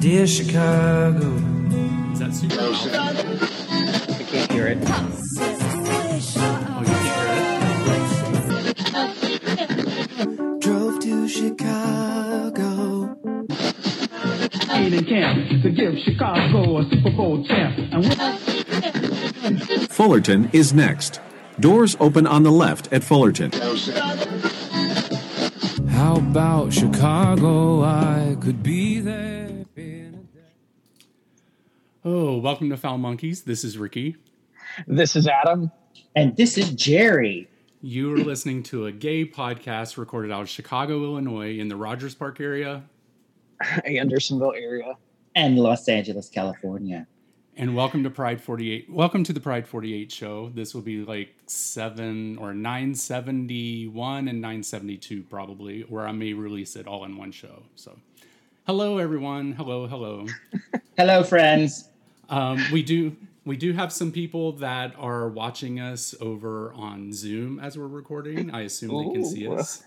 Dear Chicago. Is that super loud? Oh, I can't hear it. Oh, you can't hear it? Drove to Chicago. in camp to give Chicago a Super Bowl champ. And we Fullerton is next. Doors open on the left at Fullerton. Oh, How about Chicago? I could be there. Oh, welcome to Foul Monkeys. This is Ricky. This is Adam. And this is Jerry. You are listening to a gay podcast recorded out of Chicago, Illinois, in the Rogers Park area. Andersonville area. And Los Angeles, California. And welcome to Pride 48. Welcome to the Pride 48 show. This will be like 7 or 971 and 972 probably, or I may release it all in one show. So, hello everyone. Hello, hello. Hello, friends. Um, we do we do have some people that are watching us over on Zoom as we're recording. I assume they can see us.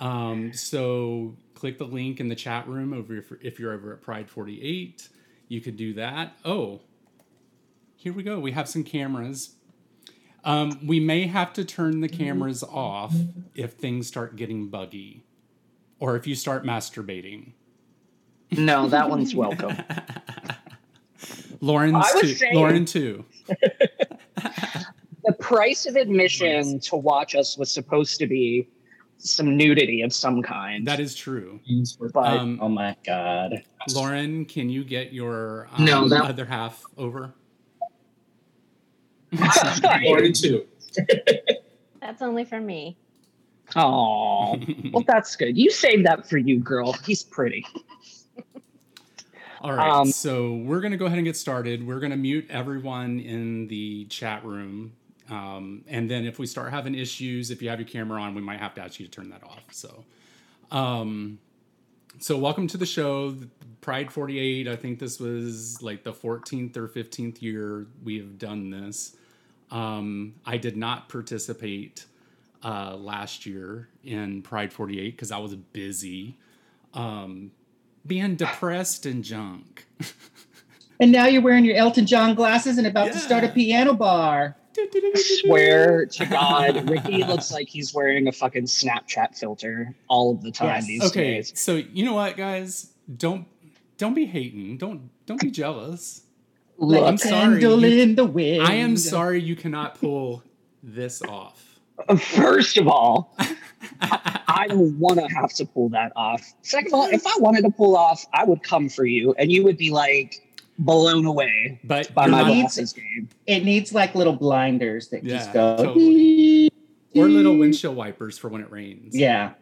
Um, so click the link in the chat room over if, if you're over at Pride 48. You could do that. Oh, here we go. We have some cameras. Um, we may have to turn the cameras off if things start getting buggy, or if you start masturbating. No, that one's welcome. Lauren's too. saying- Lauren too. the price of admission to watch us was supposed to be some nudity of some kind. That is true. but Um, Oh my God. Lauren, can you get your um, No, that- other half over? That's only for me. oh, well, that's good. You saved that for you, girl. He's pretty. All right, Um, so we're going to go ahead and get started. We're going to mute everyone in the chat room. Um, and then if we start having issues, if you have your camera on, we might have to ask you to turn that off. So, um, so welcome to the show, Pride 48. I think this was like the 14th or 15th year we have done this. Um, I did not participate uh, last year in Pride 48 because I was busy um, being depressed and junk. And now you're wearing your Elton John glasses and about to start a piano bar. Swear to God, Ricky looks like he's wearing a fucking Snapchat filter all of the time Yes. these Okay, days. so you know what, guys? Don't don't be hating. Don't don't be jealous. I'm sorry, you- in the wind. I am sorry you cannot pull this off. Uh, first of all, I don't want to have to pull that off. Second of all, if I wanted to pull off, I would come for you, and you would be like blown away But by my not- glasses game. It needs like little blinders that Yeah, just go. totally. or little windshield wipers for when it rains. Yeah.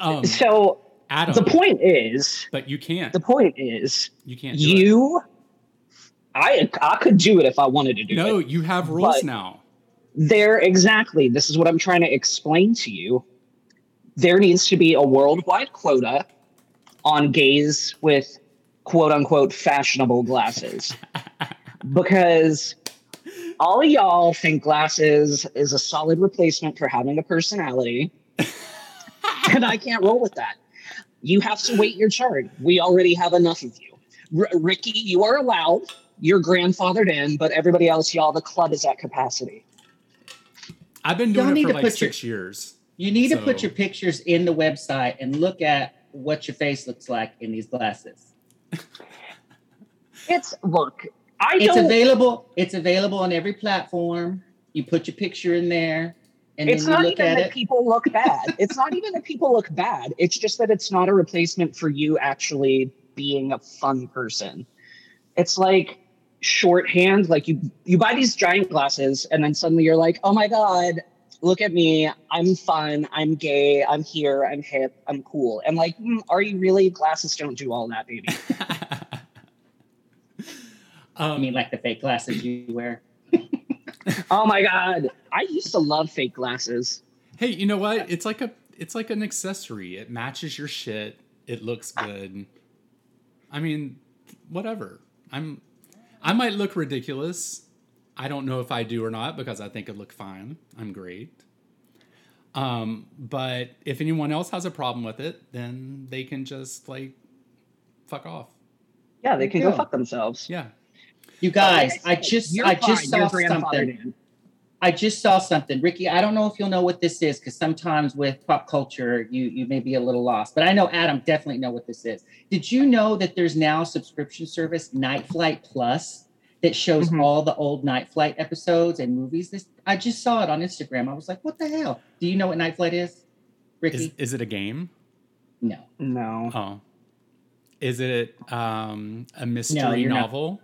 Um, So Adam, the point is, but you can't. the point is, you can't. Do it. you, I, I could do it if I wanted to do No, it. No, you have rules now. There, exactly. This is what I'm trying to explain to you. There needs to be a worldwide quota on gays with quote unquote fashionable glasses. because all of y'all think glasses is a solid replacement for having a personality. and I can't roll with that. You have to wait your turn. We already have enough of you. R- Ricky, you are allowed. You're grandfathered in, but everybody else, y'all, the club is at capacity. I've been Y'all doing need it for to like put your- six years. You need to put your pictures in the website and look at what your face looks like in these glasses. It's look, I It's don't. available. It's available on every platform. You put your picture in there, and it's then you not even at that it. people look bad. it's not even that people look bad. It's just that it's not a replacement for you actually being a fun person. It's like shorthand. Like you, you buy these giant glasses, and then suddenly you're like, "Oh my god, look at me! I'm fun. I'm gay. I'm here. I'm hip. I'm cool." And like, mm, are you really? Glasses don't do all that, baby. I um, mean, like the fake glasses you wear. oh my god, I used to love fake glasses. hey, you know what? It's like a it's like an accessory. It matches your shit. It looks good. I mean, whatever. I'm I might look ridiculous. I don't know if I do or not because I think it look fine. I'm great. Um, but if anyone else has a problem with it, then they can just like fuck off. Yeah, they can go fuck themselves. Yeah. You guys, I just I just saw something. I just saw something, Ricky. I don't know if you'll know what this is because sometimes with pop culture, you you may be a little lost. But I know Adam definitely know what this is. Did you know that there's now a subscription service, Night Flight Plus, that shows Mhm. all the old Night Flight episodes and movies? This I just saw it on Instagram. I was like, what the hell? Do you know what Night Flight is, Ricky? Is, is it a game? no. No. Oh. Is it um, a mystery you're not. novel?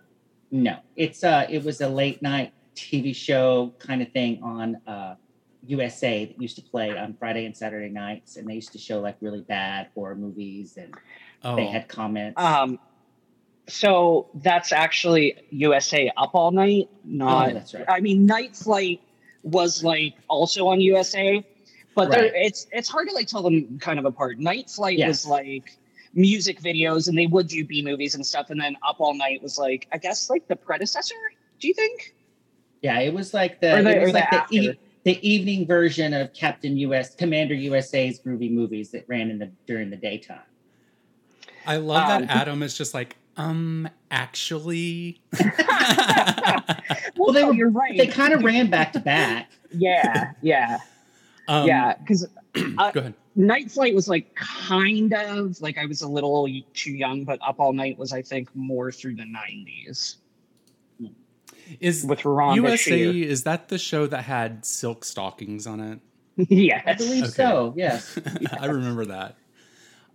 No, it's uh, it was a late night TV show kind of thing on uh, USA that used to play on Friday and Saturday nights, and they used to show like really bad horror movies, and Oh, they had comments. Um, so that's actually USA Up All Night. Not. Oh, that's right. I mean, Night Flight was like also on USA, but Right. it's it's hard to like tell them kind of apart. Night Flight Yeah. was like music videos, and they would do B movies and stuff, and then Up All Night was like I guess like the predecessor. Do you think? yeah, it was like the the- it was or the like the, e- the evening version of Captain US Commander USA's groovy movies that ran in the during the daytime. I love Um, that Adam is just like, um, actually. Well, they no, were- you're right. They kind of ran back to back. yeah, yeah, um, yeah. Because Go ahead. Night Flight was like kind of like I was a little too young, but Up All Night was I think more through the '90s Is with Rhonda USA, Shear. is that the show that had Silk Stalkings on it? yes, I believe Okay. so. Yes. I remember that.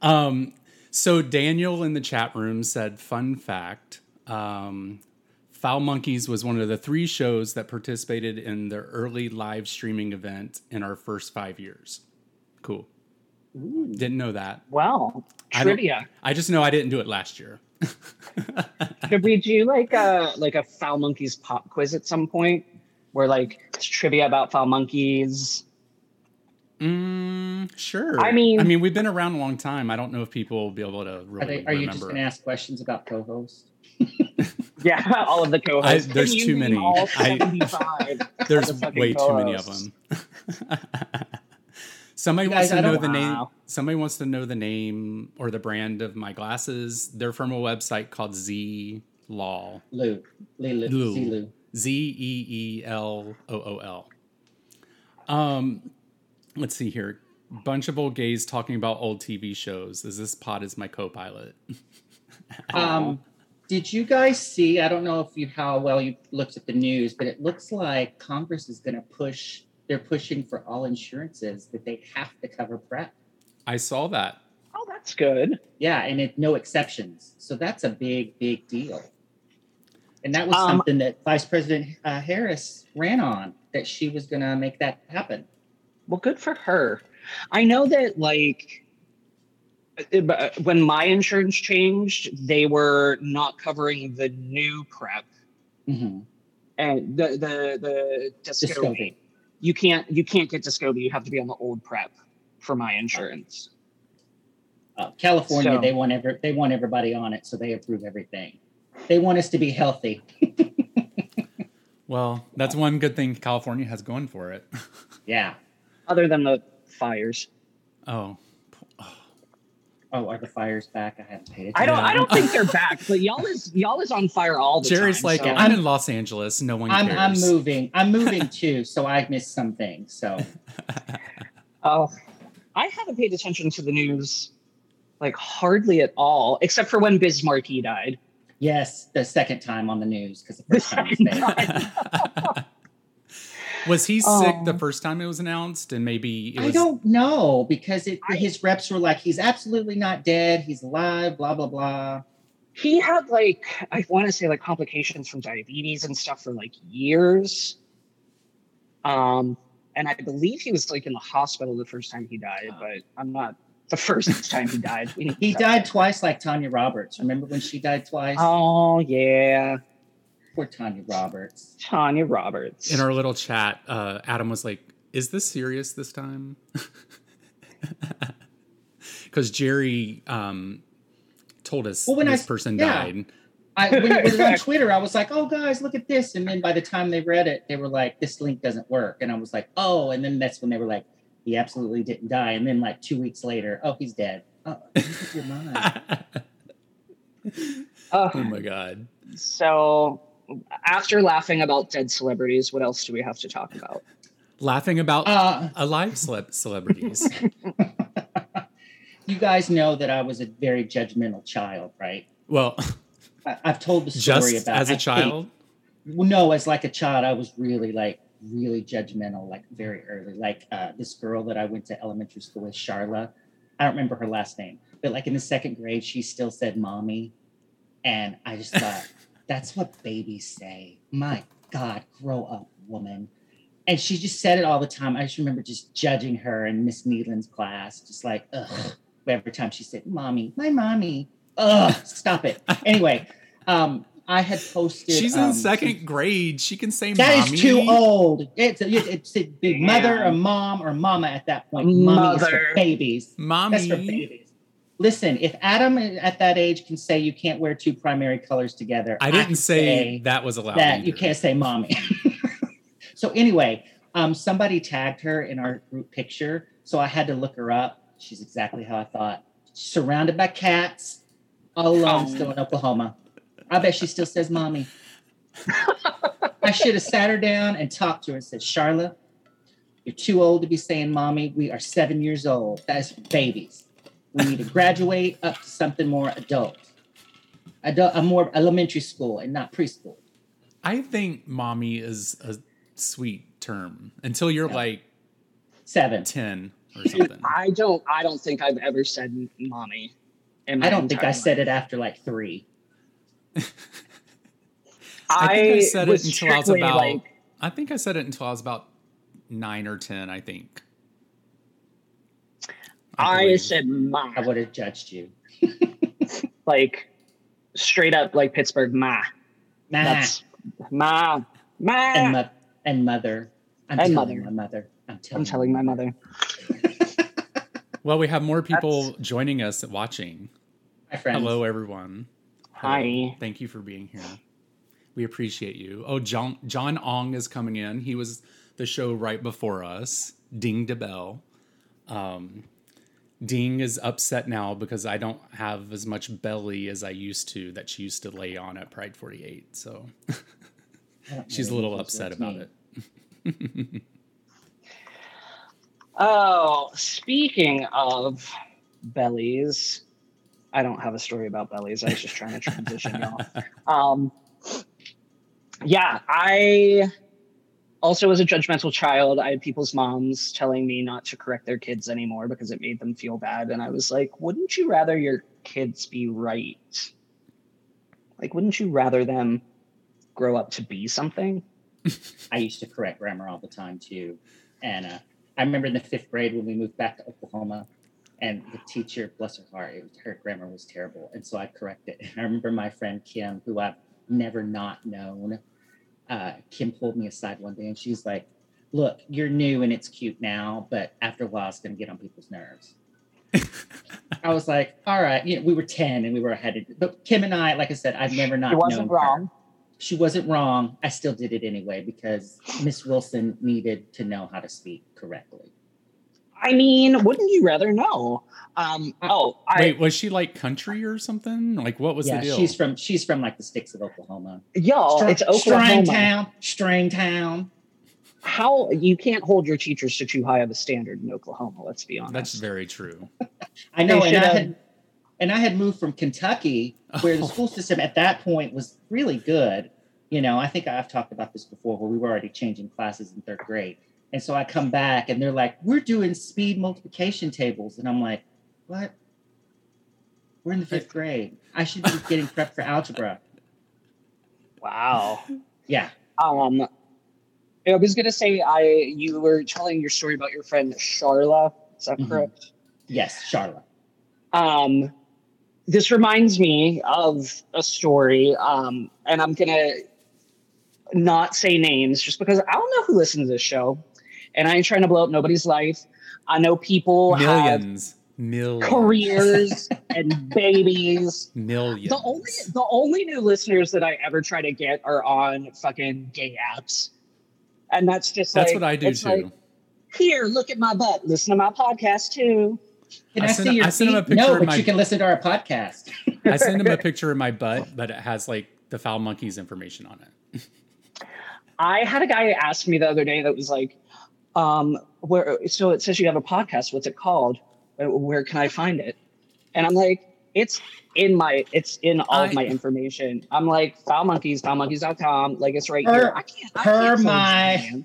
Um, so Daniel in the chat room said, "Fun fact: um, Foul Monkeys was one of the three shows that participated in the early live streaming event in our first five years. Cool. Didn't know that. Well, I trivia. I just know I didn't do it last year. Could we do like a like a Foul Monkeys pop quiz at some point, where like it's trivia about Foul Monkeys? Mm, sure. I mean- I mean, we've been around a long time. I don't know if people will be able to Are, they, are you just going to ask questions about co-host? Yeah, all of the co-hosts. I- there's too many. I- There's the fucking way too many of them. somebody You wants to know don't- the name. Somebody wants to know the name or the brand of my glasses. They're from a website called Z Law. Lou. Lou. Lou. Lou. Z E E L O O L. Um, let's see here. Bunch of old gays talking about old TV shows. Is this pod is my co-pilot? Um, did you guys see? I don't know if you how well you looked at the news, but it looks like Congress is going to push. They're pushing for all insurances that they have to cover PrEP. I saw that. Oh, that's good. Yeah, and it no exceptions. So that's a big, big deal. And that was Um, something that Vice President uh, Harris ran on that she was going to make that happen. Well, good for her. I know that like uh, when my insurance changed, they were not covering the new prep Mm-hmm. and the the the Descovy. Descovy. You can't you can't get Descovy. You have to be on the old prep for my insurance. Uh, California, So- they want ever they want everybody on it, so they approve everything. They want us to be healthy. Well, that's one good thing California has going for it. Yeah. Other than the fires, oh, Oh, are the fires back? I haven't paid attention. I don't I don't think they're back. But y'all is y'all is on fire all the Jerry's time. like, so- I'm in Los Angeles. No one I'm cares. I'm moving. I'm moving too, so I've missed something. So Oh, I haven't paid attention to the news like hardly at all, except for when Biz Markie died. yes, the second time on the news because the first time was there. Was he sick Oh. the first time it was announced, and maybe it I don't know because it, I- his reps were like, he's absolutely not dead. He's alive. Blah blah blah. He had like I want to say like complications from diabetes and stuff for like years. Um, and I believe he was like in the hospital the first time he died, but I'm not the first time he died. He died twice, like Tanya Roberts. Remember when she died twice? Oh yeah, Poor Tanya Roberts. Tanya Roberts. In our little chat, uh, Adam was like, "Is this serious this time?" Because Jerry um, told us Well, when I- person yeah. died. I, when it was on Twitter, I was like, "Oh, guys, look at this!" And then by the time they read it, they were like, "This link doesn't work." And I was like, "Oh!" And then that's when they were like, He absolutely didn't die. And then like two weeks later, oh, he's dead. Oh, you your mind. Uh, oh my god. so, after laughing about dead celebrities, what else do we have to talk about? Laughing about Uh, alive celeb- celebrities. you guys know that I was a very judgmental child, right? well, I, I've told the story just about as I a think- child. Well, no, as like a child, I was really like really judgmental, like very early. Like uh, this girl that I went to elementary school with, Charla. I don't remember her last name, but like in the second grade, she still said "mommy," and I just thought that's what babies say. My God, grow up, woman. And she just said it all the time. I just remember just judging her in Miss Needland's class, just like, ugh. Every time she said, "Mommy, my mommy," ugh, stop it. Anyway, um, I had posted. She's um, in second grade. She can say that is mommy. too old. It's it's a big mother or mom or mama at that point. Mommy is for babies. Mommy. That's for babies. Listen, if Adam at that age can say you can't wear two primary colors together, I didn't can say, that was allowed. that you can't say mommy. so anyway, um, somebody tagged her in our group picture, so I had to look her up. She's exactly how I thought. Surrounded by cats, all alone, Oh. still in Oklahoma. I bet she still says mommy. I should have sat her down and talked to her and said, Charlotte, you're too old to be saying mommy. We are seven years old. That's babies. We need to graduate up to something more adult. Adult, a more elementary school and not preschool. I think mommy is a sweet term until you're Yeah. like Seven. 10 or something. I don't. I don't think I've ever said "mommy." in my I don't think I entire said it after like three. I think I said it until I was about like, I think I said it until I was about 9 or 10, I think. I believe. said "ma," I would have judged you. like straight up like Pittsburgh "ma." Nah. That's ma, ma. and, mo- and mother. I'm And telling mother. my mother. I'm telling, I'm telling my mother. Well, we have more people joining us watching. My friends. Hello, everyone. Hello. Hi. Thank you for being here. We appreciate you. Oh, John John Ong is coming in. He was the show right before us. Ding de bell. Um, Ding is upset now because I don't have as much belly as I used to that she used to lay on at Pride 48. So I don't know she's a little upset about it. Oh, speaking of bellies, I don't have a story about bellies. I was just trying to transition y'all. Um, yeah, I also as a judgmental child. I had people's moms telling me not to correct their kids anymore because it made them feel bad. And I was like, wouldn't you rather your kids be right? Like, wouldn't you rather them grow up to be something? I used to correct grammar all the time too. And uh, I remember in the fifth grade when we moved back to Oklahoma, and the teacher, bless her heart, it her grammar was terrible, and so I corrected. And I remember my friend Kim, who I've never not known. Uh, Kim pulled me aside one day, and she's like, "Look, you're new and it's cute now, but after a while, it's going to get on people's nerves." I was like, "All right." You know, we were ten and we were headed, but Kim and I, like I said, I've never not It wasn't known her wrong. she wasn't wrong. I still did it anyway because Miss Wilson needed to know how to speak correctly. I mean, wouldn't you rather know? Um, oh, I, Wait, was she like country or something? Like, what was yeah, the deal? she's from she's from like the sticks of Oklahoma. y'all, Str- it's Oklahoma. Stringtown, Stringtown. How you can't hold your teachers to too high of a standard in Oklahoma? Let's be honest. That's very true. I know, and I had and I had moved from Kentucky, where the Oh. school system at that point was really good. You know, I think I've talked about this before, where we were already changing classes in third grade, and so I come back and they're like, "We're doing speed multiplication tables," and I'm like, "What? We're in the fifth grade. I should be getting prepped for algebra." wow. Yeah, Um, I was gonna say, I you were telling your story about your friend Charla. Is that Mhm. correct? yes, Charlotte. Um, this reminds me of a story. Um, and I'm gonna not say names just because I don't know who listens to this show, and I ain't trying to blow up nobody's life. I know people have Millions. Millions. careers and babies. Millions. The only the only new listeners that I ever try to get are on fucking gay apps, and that's just That's like- what I do too. like- Here, look at my butt. Listen to my podcast too. Can I I, sent- see your I sent him a picture No, but my- you can listen to our podcast. I send him a picture of my butt, but it has like the foul monkeys information on it. I had a guy ask me the other day that was like, um, where so it says you have a podcast, what's it called? Uh, Where can I find it? And I'm like, it's in my it's in all of my information. I'm like foul monkeys, foulmonkeys.com, like it's right Per- here. I can't I per can't my-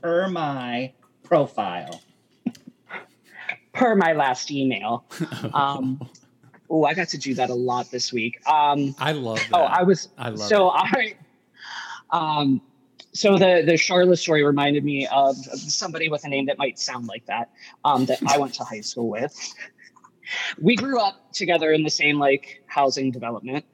per my profile. per my last email. Um oh, I got to do that a lot this week. Um I love that. oh I was I love so it. I um so the the Charlotte story reminded me of, of somebody with a name that might sound like that um that I went to high school with. We grew up together in the same like housing development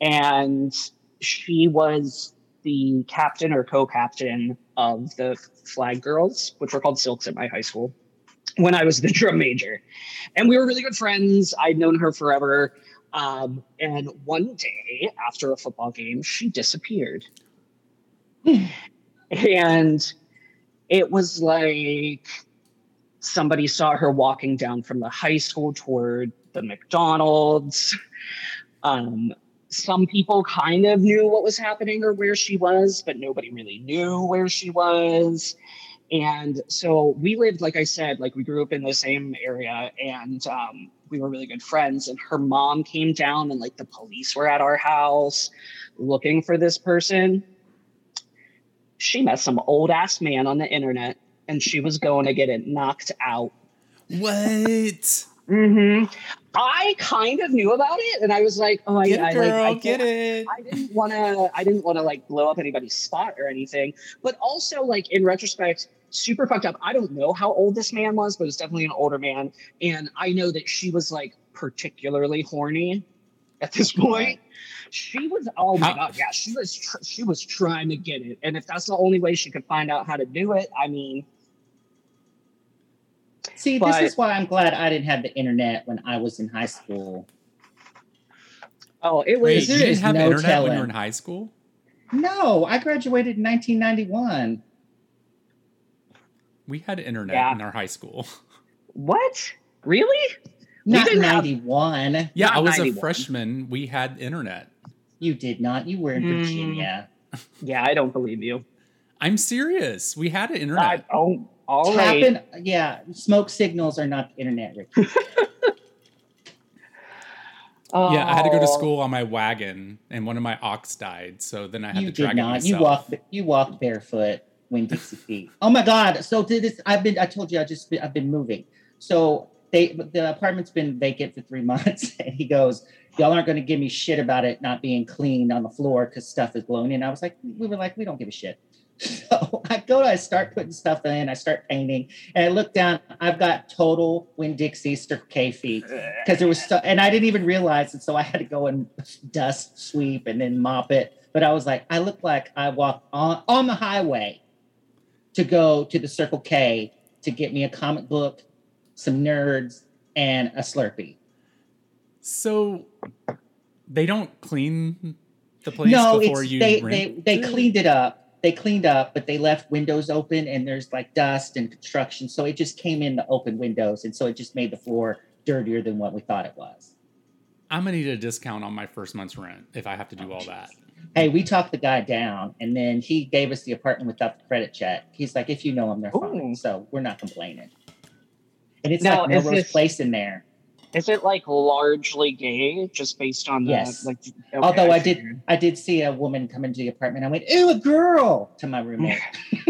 and she was the captain or co-captain of the flag girls which were called silks at my high school when I was the drum major. And we were really good friends. I'd known her forever. Um, and one day after a football game, she disappeared. and it was like somebody saw her walking down from the high school toward the McDonald's. Um, some people kind of knew what was happening or where she was, but nobody really knew where she was. And so we lived, like I said, like we grew up in the same area and um, we were really good friends. And her mom came down and like the police were at our house looking for this person. She met some old ass man on the internet and she was going to get it knocked out. What? hmm I kind of knew about it and I was like, oh, I, Get I it, girl. like, I get it. I didn't want to. I didn't want to like blow up anybody's spot or anything. But also, like in retrospect, super fucked up. I don't know how old this man was, but it's definitely an older man. And I know that she was like particularly horny at this point. She was. Oh my How- god, yeah. She was. Tr- she was trying to get it. And if that's the only way she could find out how to do it, I mean, See, But- this is why I'm glad I didn't have the internet when I was in high school. oh, it was. there you didn't have no internet when you were in high school? No, I graduated in 1991. We had internet Yeah. in our high school. What? Really? We Not didn't have- 91. Yeah, Not I was 91. a freshman. We had internet. You did not. You were in Mm. Virginia. Yeah, I don't believe you. I'm serious. We had I, internet. oh, all right. Tapping, yeah, smoke signals are not the internet, Ricky. yeah, I had to go to Oh. school on my wagon, and one of my ox died. So then I had you to drag did it not. myself. You walked. You walked barefoot, Winn Dixie feet. Oh my God! So did this? I've been. I told you. I just. I've been moving. So they. The apartment's been vacant for three months, and he goes, "Y'all aren't going to give me shit about it not being clean on the floor because stuff is blowing in." I was like, "We were like, we don't give a shit." So I go to. I start putting stuff in. I start painting, and I look down. I've got total Winn Dixie Circle K feet because there was stuff, and I didn't even realize it. So I had to go and dust sweep and then mop it. But I was like, I look like I walked on on the highway to go to the Circle K to get me a comic book, some nerds, and a Slurpee. So they don't clean the place no, before you they, rent they they cleaned it up. They cleaned up, but they left windows open, and there's like dust and construction. So it just came in the open windows, and so it just made the floor dirtier than what we thought it was. I'm gonna need a discount on my first month's rent if I have to do all that. Hey, we talked the guy down, and then he gave us the apartment without the credit check. He's like, if you know him, they're fine. So we're not complaining. And it's Now, like Melrose this- Place in there. Is it like largely gay, just based on the Yes. like? okay, Although I, figured. did, I did see a woman come into the apartment. I went, "Ew, a girl!" to my roommate.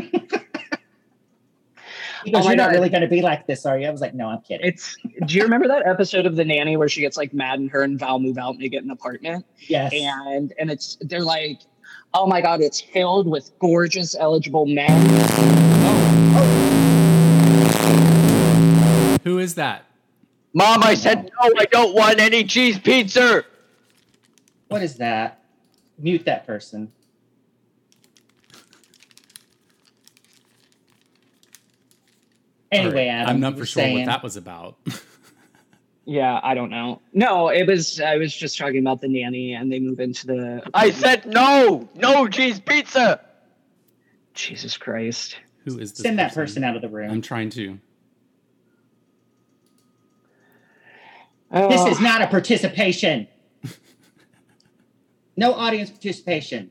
goes, Oh "You're not God. really going to be like this, are you?" I was like, "No, I'm kidding." It's. Do you remember that episode of The Nanny where she gets like mad and her and Val move out and they get an apartment yes. and and it's they're like, oh my god, it's filled with gorgeous eligible men. Oh, oh. Who is that? Mom, I said no, I don't want any cheese pizza. What is that? Mute that person. Anyway, All right, Adam, I'm not for sure saying- what that was about. Yeah, I don't know. No, it was I was just talking about the nanny and they move into the. I said no, no cheese pizza. Jesus Christ. Who is this Send that person out of the room. I'm trying to. This Oh, is not a participation. No audience participation.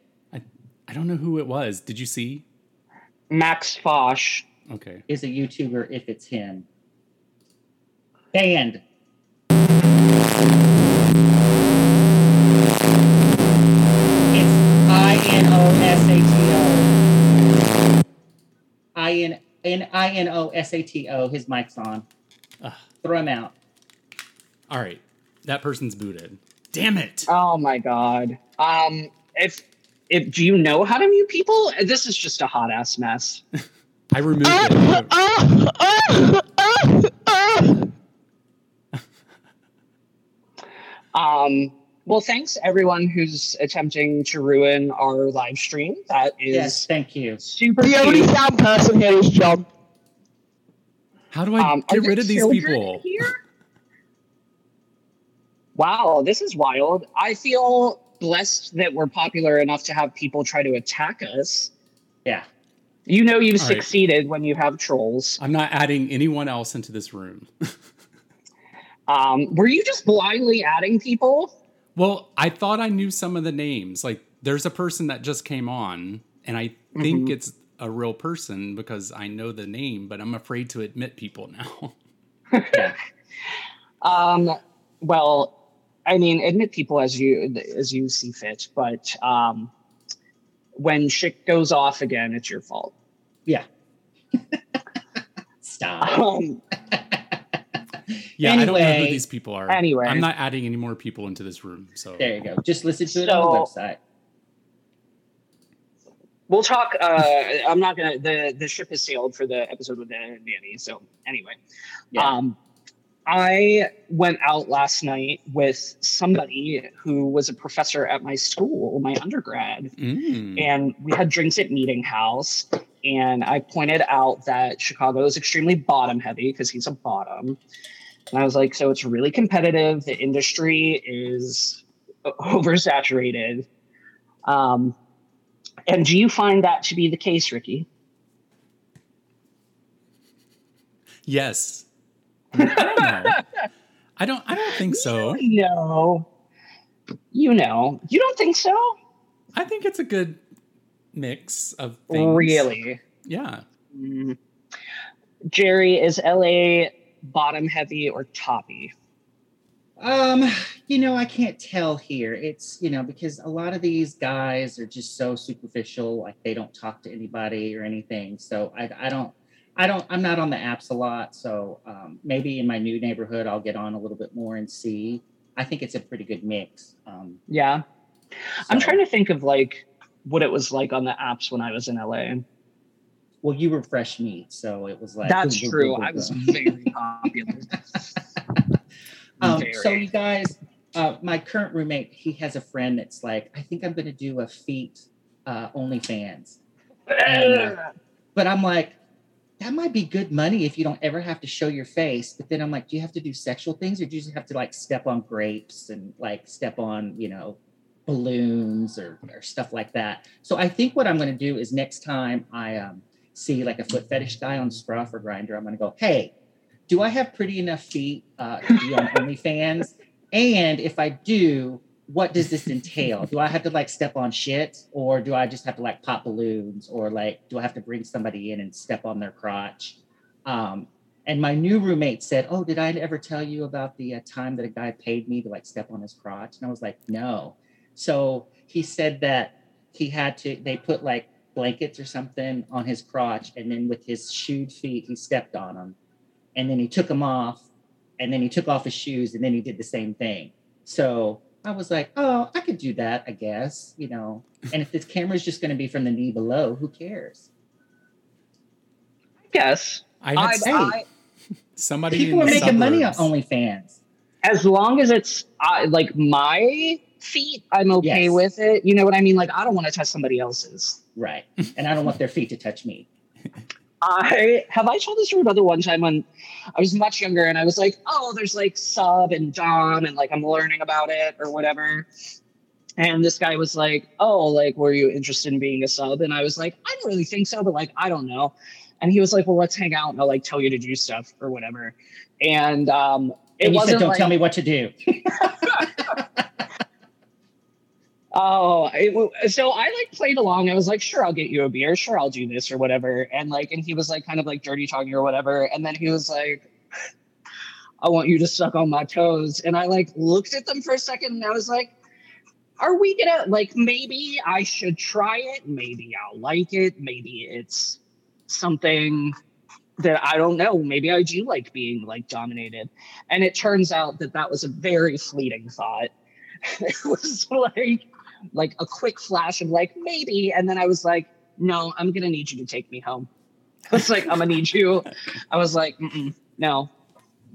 I don't know who it was. Did you see? Max Fosh. Okay. Is a YouTuber if it's him. Banned. It's I N O S A T O. I N N I N O S A T O. His mic's on. Ugh. Throw him out. All right. That person's booted. Damn it. Oh my god. Um, if if do you know how to mute people? This is just a hot ass mess. I removed it. Um, well, thanks everyone who's attempting to ruin our live stream. That is Yes, thank you. super. The only cute. sound person here is John. How do I Um, get rid of these people? Here? Wow, this is wild. I feel blessed that we're popular enough to have people try to attack us. Yeah. You know you've All right. succeeded when you have trolls. I'm not adding anyone else into this room. Um, were you just blindly adding people? well, I thought I knew some of the names. Like, there's a person that just came on, and I think Mhm. it's a real person because I know the name, but I'm afraid to admit people now. Yeah. Um, well, I mean, admit people as you as you see fit, but um, when shit goes off again, it's your fault. Yeah. Stop. Um, yeah, I don't know who these people are. Anyway, I'm not adding any more people into this room. So There you go. Just listen to it on the website. we'll talk. Uh, I'm not gonna. the The ship has sailed for the episode with Danny. So anyway, Yeah. um, I went out last night with somebody who was a professor at my school, my undergrad, Mm. and we had drinks at Meeting House. And I pointed out that Chicago is extremely bottom heavy because he's a bottom. And I was like, so it's really competitive. The industry is oversaturated. Um, and do you find that to be the case, Ricky? yes. I don't. I don't. I don't think so. No. You know. You don't think so? I think it's a good mix of things. Really? Yeah. Mm. Jerry, is LA bottom heavy or toppy? Um, you know, I can't tell here. It's, you know, because a lot of these guys are just so superficial, like they don't talk to anybody or anything. So I, I don't, I don't, I'm not on the apps a lot. So um, maybe in my new neighborhood, I'll get on a little bit more and see. I think it's a pretty good mix. Um, Yeah. I'm trying to think of like what it was like on the apps when I was in LA. Well, you were fresh meat, so it was like That's boom, true. boom, boom, I was very popular. Um, Very. so you guys, uh, my current roommate, he has a friend that's like, I think I'm going to do a feet uh, OnlyFans. And, uh, but I'm like, that might be good money if you don't ever have to show your face. But then I'm like, do you have to do sexual things or do you just have to like step on grapes and like step on, you know, balloons or, or stuff like that? So I think what I'm going to do is next time I um, see like a foot fetish guy on Scruff or Grindr, I'm going to go, hey, do I have pretty enough feet uh, to be on OnlyFans? And if I do, what does this entail? Do I have to like step on shit, or do I just have to like pop balloons, or like do I have to bring somebody in and step on their crotch? Um, and my new roommate said, "Oh, did I ever tell you about the uh, time that a guy paid me to like step on his crotch?" And I was like, "No." So he said that he had to. They put like blankets or something on his crotch, and then with his shoed feet, he stepped on them, and then he took them off, and then he took off his shoes, and then he did the same thing. So I was like, oh, I could do that, I guess, you know. And if this camera's just going to be from the knee below, who cares? I guess. I had I, s- I, somebody. people are the making money on suburbs- OnlyFans. as long as it's uh, like my feet, I'm okay Yes. with it. You know what I mean? Like I don't want to touch somebody else's. Right. And I don't want their feet to touch me. I have I told this story about the one time when I was much younger and I was like, oh, there's like sub and dom and like I'm learning about it or whatever. And this guy was like, oh, like were you interested in being a sub? And I was like, I don't really think so, but like I don't know. and he was like, "Well, let's hang out and I'll like tell you to do stuff or whatever." And um, it And you wasn't said, "Don't like, tell me what to do." Oh, it, so I like played along. I was like, sure, I'll get you a beer. Sure, I'll do this or whatever. And like, and he was like, kind of like dirty talking or whatever. And then he was like, I want you to suck on my toes. And I like looked at them for a second and I was like, are we gonna like maybe I should try it? Maybe I'll like it. Maybe it's something that I don't know. Maybe I do like being like dominated. And it turns out that that was a very fleeting thought. it was like like a quick flash of like maybe and then i was like no i'm gonna need you to take me home i was like i'm gonna need you i was like Mm-mm, no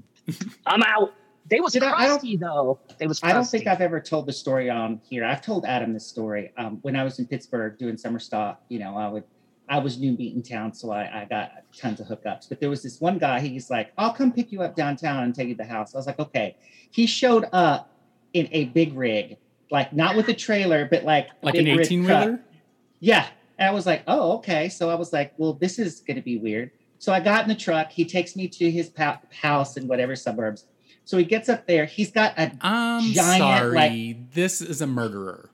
i'm out they was Did I- I crusty though they was I don't think I've ever told the story on here. I've told Adam this story. Um, when I was in Pittsburgh doing summer stock, you know, I would, I was new meat in town, so I, I got tons of hookups. But there was this one guy. He's like, "I'll come pick you up downtown and take you to the house." I was like, "Okay." He showed up in a big rig, like not with a trailer, but like Like an eighteen wheeler. Yeah. And I was like, oh, okay. So I was like, well, this is going to be weird. So I got in the truck. He takes me to his pa- house in whatever suburbs. So he gets up there. He's got a I'm Giant, sorry. like- this is a murderer.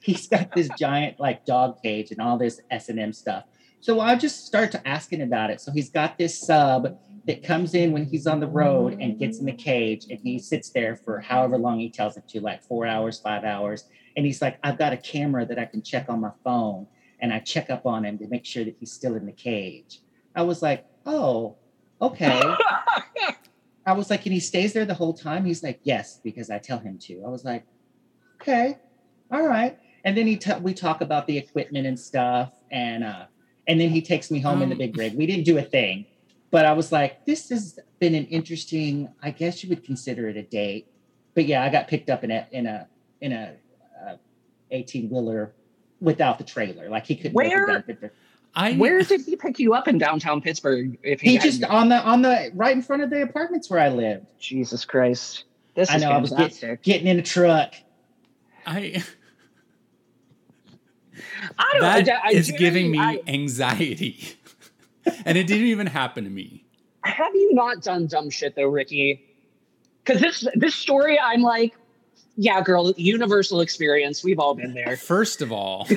he's got this giant like dog cage and all this S and M stuff. So I just start to asking about it. So he's got this sub that comes in when he's on the road and gets in the cage and he sits there for however long he tells it to, like four hours, five hours. And he's like, I've got a camera that I can check on my phone and I check up on him to make sure that he's still in the cage. I was like, oh, okay. I was like, and he stays there the whole time. He's like, yes, because I tell him to. I was like, okay, all right. And then he t- we talk about the equipment and stuff, and uh, and then he takes me home in the Um, big rig. We didn't do a thing, but I was like, this has been an interesting. I guess you would consider it a date, but yeah, I got picked up in a in a in a uh, eighteen wheeler without the trailer. Like he couldn't. go through Where- down Pittsburgh. I where did he pick you up in downtown pittsburgh if he, He had- just on the on the right in front of the apartments where I lived. jesus christ this I is know I was get, getting in a truck. I I don't that I, I is do- giving me I- anxiety. And it didn't even happen to me. have you not done dumb shit though, Ricky? Because this this story, I'm like, yeah, girl, universal experience. We've all been there. First of all,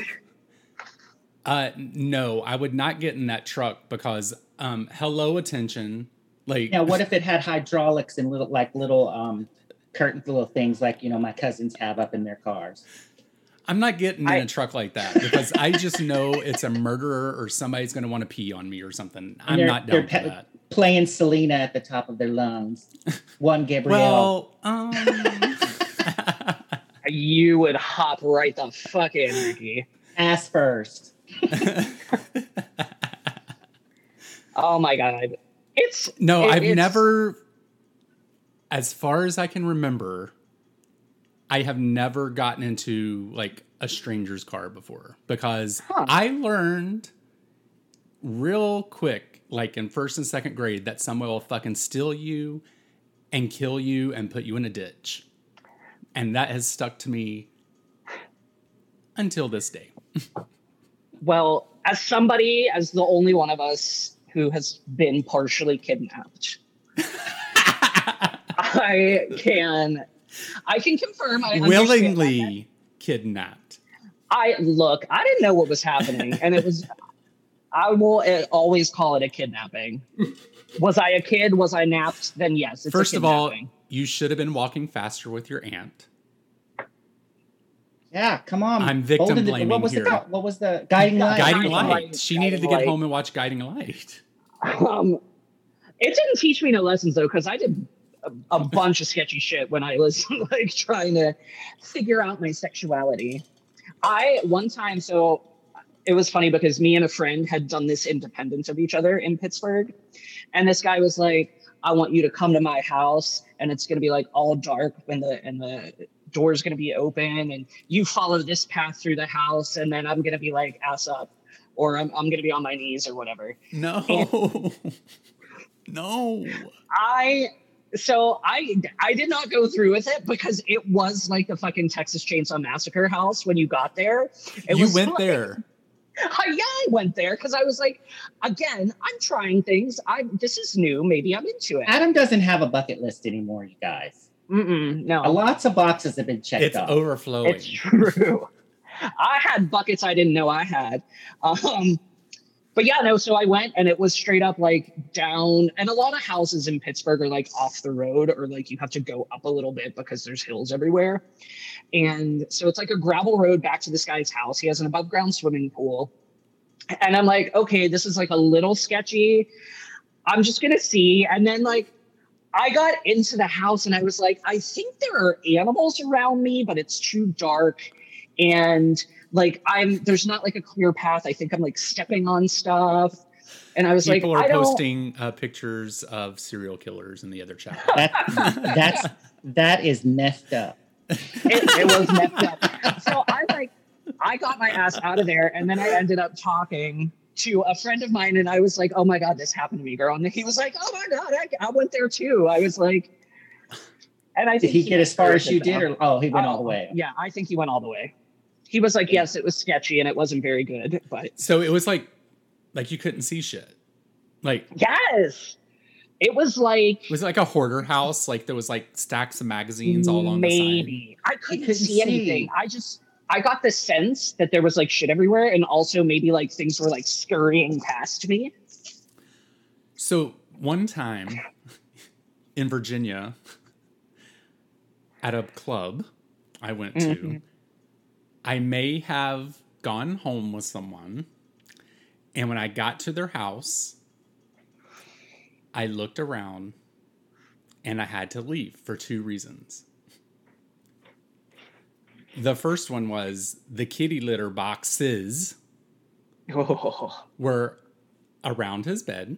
uh no, I would not get in that truck because um hello attention. Like Now, what if it had hydraulics and little like little um curtain little things like you know my cousins have up in their cars? I'm not getting I- in a truck like that because I just know it's a murderer or somebody's going to want to pee on me or something. I'm not down for pe- that. Playing Selena at the top of their lungs. One Gabrielle. Well, um, You would hop right the fuck in, Ricky. ass first. Oh my god, it's no, it- I've it's- never, as far as I can remember, I have never gotten into like a stranger's car before because Huh. I learned real quick, like in first and second grade, that someone will fucking steal you and kill you and put you in a ditch. And that has stuck to me until this day. Well, as somebody, as the only one of us who has been partially kidnapped, I can, I can confirm. I understand. Willingly kidnapped. I look. I didn't know what was happening, and it was. I will uh, always call it a kidnapping. Was I a kid? Was I napped? Then yes. It's a First of all, you should have been walking faster with your aunt. Yeah, come on. I'm victim Hold it- blaming What was here. the what was the guiding light? Guiding Guiding Light. Light, She needed to get Light. home and watch Guiding Light. um, it didn't teach me no lessons though, because I did a, a bunch of sketchy shit when I was like trying to figure out my sexuality. I one time, so it was funny because me and a friend had done this independent of each other in Pittsburgh, and this guy was like, "I want you to come to my house, and it's gonna be like all dark when the and the door's gonna be open, and you follow this path through the house, and then I'm gonna be like ass up." Or I'm, I'm gonna be on my knees or whatever. No. no. I so I I did not go through with it because it was like the fucking Texas Chainsaw Massacre house when you got there. It you was went like- there. yeah, I went there because I was like, again, I'm trying things. I this is new. Maybe I'm into it. Adam doesn't have a bucket list anymore, you guys. Mm-mm, no, Lots of boxes have been checked It's off. overflowing. It's true. I had buckets I didn't know I had. Um, but yeah, no, so I went and it was straight up like down, and a lot of houses in Pittsburgh are like off the road or like you have to go up a little bit because there's hills everywhere. And so it's like a gravel road back to this guy's house. He has an above ground swimming pool. And I'm like, okay, this is like a little sketchy. I'm just to see. And then like, I got into the house and I was like, I think there are animals around me, but it's too dark. And like, I'm, there's not like a clear path. I think I'm like stepping on stuff. And I was like, People like, are I posting uh, pictures of serial killers in the other chat. That, that's that is messed up. it, it was messed up. So I like, I got my ass out of there, and then I ended up talking to a friend of mine, and I was like, "Oh my god, this happened to me, girl." And he was like, "Oh my god, I, I went there too." I was like, and I Did think he get as far as you did, did, or oh, he went all the way? Yeah, I think he went all the way. He was like, "Yes, it was sketchy, and it wasn't very good, but so it was like, like you couldn't see shit. Like yes." It was like was it like a hoarder house? Like there was like stacks of magazines all along the side. maybe I couldn't, couldn't see anything. I just I got the sense that there was like shit everywhere, and also maybe like things were like scurrying past me. So one time in Virginia, at a club I went to, Mhm. I may have gone home with someone, and when I got to their house, I looked around and I had to leave for two reasons. The first one was the kitty litter boxes Oh, were around his bed.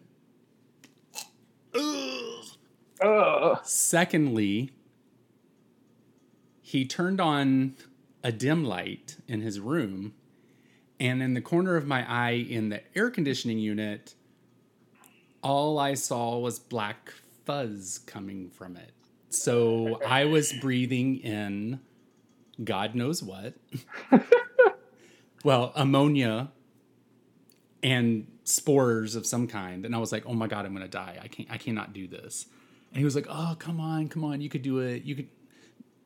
Ugh. Secondly, he turned on a dim light in his room, and in the corner of my eye in the air conditioning unit, all I saw was black fuzz coming from it. So I was breathing in God knows what. well, ammonia and spores of some kind. And I was like, oh my God, I'm gonna die. I can't I cannot do this. And he was like, Oh, come on, come on, you could do it. You could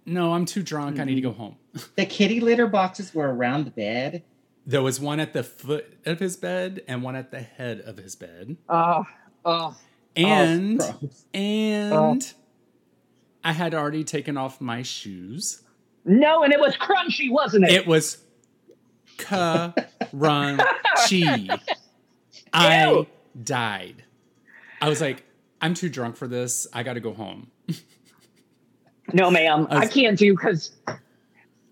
no, I'm too drunk. I need to go mm. home. The kitty litter boxes were around the bed. There was one at the foot of his bed and one at the head of his bed. Oh, oh. And and I had already taken off my shoes. No, and it was crunchy, wasn't it? It was crunchy. I died. I was like, I'm too drunk for this. I got to go home. No, ma'am, I I can't do because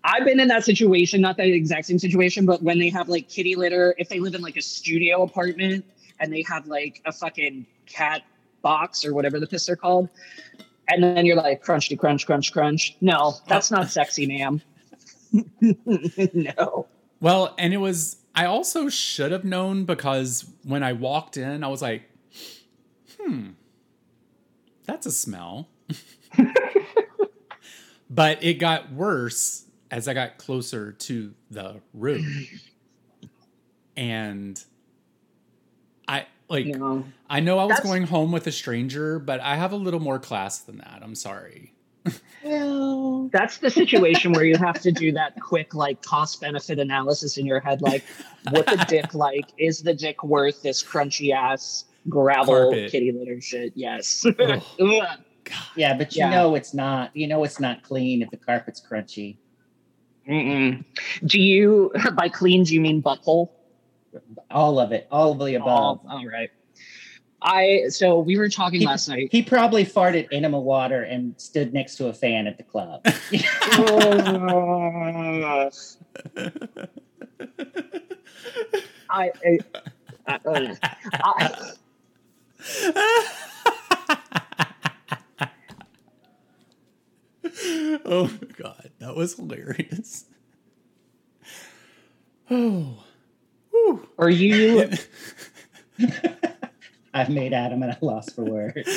I've been in that situation, not the exact same situation, but when they have like kitty litter, if they live in like a studio apartment and they have like a fucking cat box or whatever the piss they're called, and then you're like crunchy crunch crunch crunch. No, that's not sexy, ma'am. no. Well, and it was, I also should have known because when I walked in, I was like, hmm, that's a smell. but it got worse as I got closer to the room. And I, like, No. I know I was That's- going home with a stranger, but I have a little more class than that. I'm sorry. Well, that's the situation where you have to do that quick, like cost benefit analysis in your head. Like, what the dick like? Is the dick worth this crunchy ass gravel Carpet. kitty litter shit? Yes. Ugh. Yeah, but you Yeah. know it's not. You know it's not clean if the carpet's crunchy. Mm-mm. Do you, by clean, do you mean butthole? All of it, all of the above. Oh, all right. I so we were talking He- last night. He probably farted enema water and stood next to a fan at the club. I, I, I, I, oh my god, that was hilarious. Oh, are you? I've made Adam at a loss for words.